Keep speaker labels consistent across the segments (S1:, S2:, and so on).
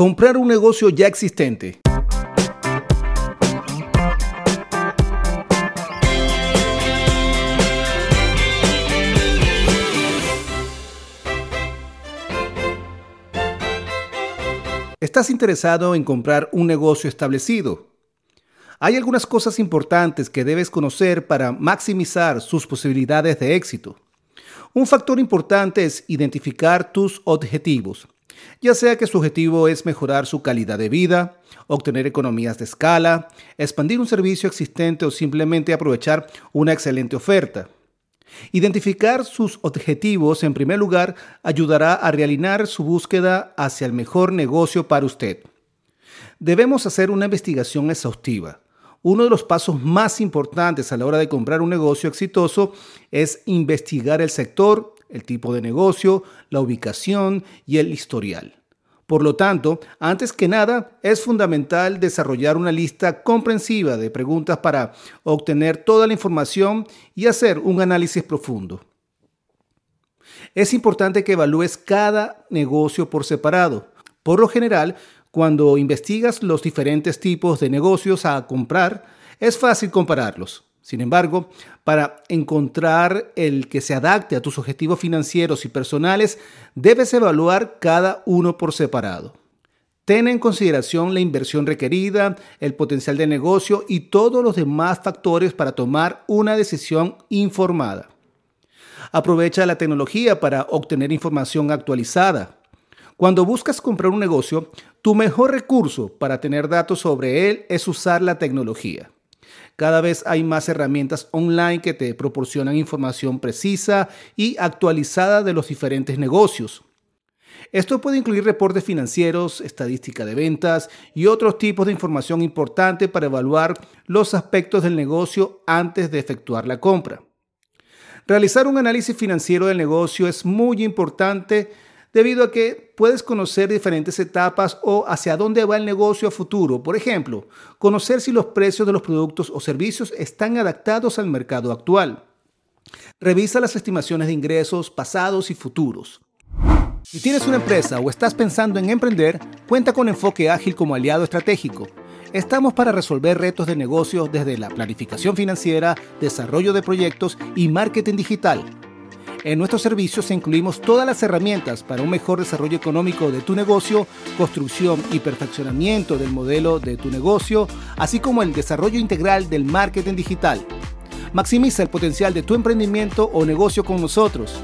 S1: Comprar un negocio ya existente. ¿Estás interesado en comprar un negocio establecido? Hay algunas cosas importantes que debes conocer para maximizar sus posibilidades de éxito. Un factor importante es identificar tus objetivos, ya sea que su objetivo es mejorar su calidad de vida, obtener economías de escala, expandir un servicio existente o simplemente aprovechar una excelente oferta. Identificar sus objetivos en primer lugar ayudará a realinear su búsqueda hacia el mejor negocio para usted. Debemos hacer una investigación exhaustiva. Uno de los pasos más importantes a la hora de comprar un negocio exitoso es investigar el sector, el tipo de negocio, la ubicación y el historial. Por lo tanto, antes que nada, es fundamental desarrollar una lista comprensiva de preguntas para obtener toda la información y hacer un análisis profundo. Es importante que evalúes cada negocio por separado. Por lo general, cuando investigas los diferentes tipos de negocios a comprar, es fácil compararlos. Sin embargo, para encontrar el que se adapte a tus objetivos financieros y personales, debes evaluar cada uno por separado. Ten en consideración la inversión requerida, el potencial de negocio y todos los demás factores para tomar una decisión informada. Aprovecha la tecnología para obtener información actualizada. Cuando buscas comprar un negocio, tu mejor recurso para tener datos sobre él es usar la tecnología. Cada vez hay más herramientas online que te proporcionan información precisa y actualizada de los diferentes negocios. Esto puede incluir reportes financieros, estadística de ventas y otros tipos de información importante para evaluar los aspectos del negocio antes de efectuar la compra. Realizar un análisis financiero del negocio es muy importante debido a que puedes conocer diferentes etapas o hacia dónde va el negocio a futuro. Por ejemplo, conocer si los precios de los productos o servicios están adaptados al mercado actual. Revisa las estimaciones de ingresos pasados y futuros. Si tienes una empresa o estás pensando en emprender, cuenta con Enfoque Ágil como aliado estratégico. Estamos para resolver retos de negocio desde la planificación financiera, desarrollo de proyectos y marketing digital. En nuestros servicios incluimos todas las herramientas para un mejor desarrollo económico de tu negocio, construcción y perfeccionamiento del modelo de tu negocio, así como el desarrollo integral del marketing digital. Maximiza el potencial de tu emprendimiento o negocio con nosotros.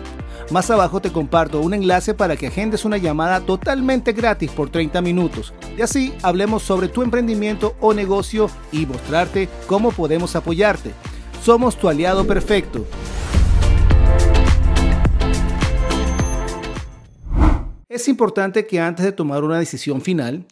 S1: Más abajo te comparto un enlace para que agendes una llamada totalmente gratis por 30 minutos y así hablemos sobre tu emprendimiento o negocio y mostrarte cómo podemos apoyarte. Somos tu aliado perfecto. Es importante que antes de tomar una decisión final,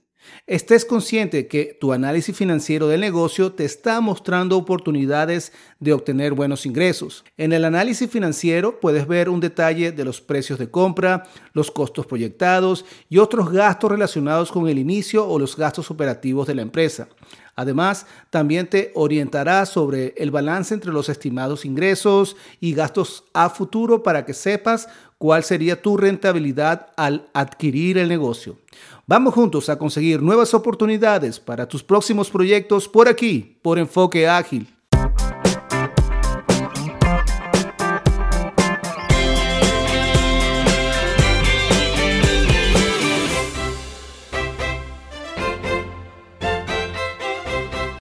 S1: estés consciente que tu análisis financiero del negocio te está mostrando oportunidades de obtener buenos ingresos. En el análisis financiero puedes ver un detalle de los precios de compra, los costos proyectados y otros gastos relacionados con el inicio o los gastos operativos de la empresa. Además, también te orientará sobre el balance entre los estimados ingresos y gastos a futuro para que sepas cuál sería tu rentabilidad al adquirir el negocio. Vamos juntos a conseguir nuevas oportunidades para tus próximos proyectos por aquí, por Enfoque Ágil.